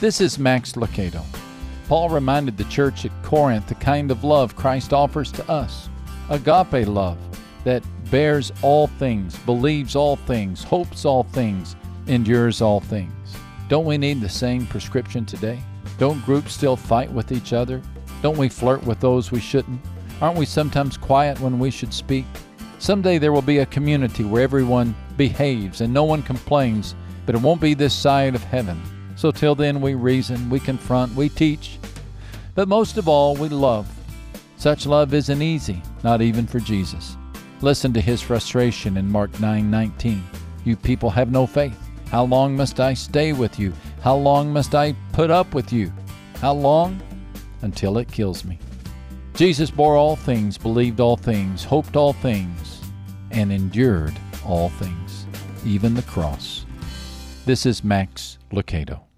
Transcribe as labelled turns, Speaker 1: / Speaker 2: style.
Speaker 1: This is Max Lucado. Paul reminded the church at Corinth the kind of love Christ offers to us agape love that bears all things, believes all things, hopes all things, endures all things. Don't we need the same prescription today? Don't groups still fight with each other? Don't we flirt with those we shouldn't? Aren't we sometimes quiet when we should speak? Someday there will be a community where everyone behaves and no one complains, but it won't be this side of heaven. So till then, we reason, we confront, we teach, but most of all, we love. Such love isn't easy, not even for Jesus. Listen to his frustration in Mark 9:19. You people have no faith. How long must I stay with you? How long must I put up with you? How long? Until it kills me. Jesus bore all things, believed all things, hoped all things, and endured all things, even the cross. This is Max Lucado.